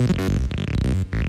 Tchau.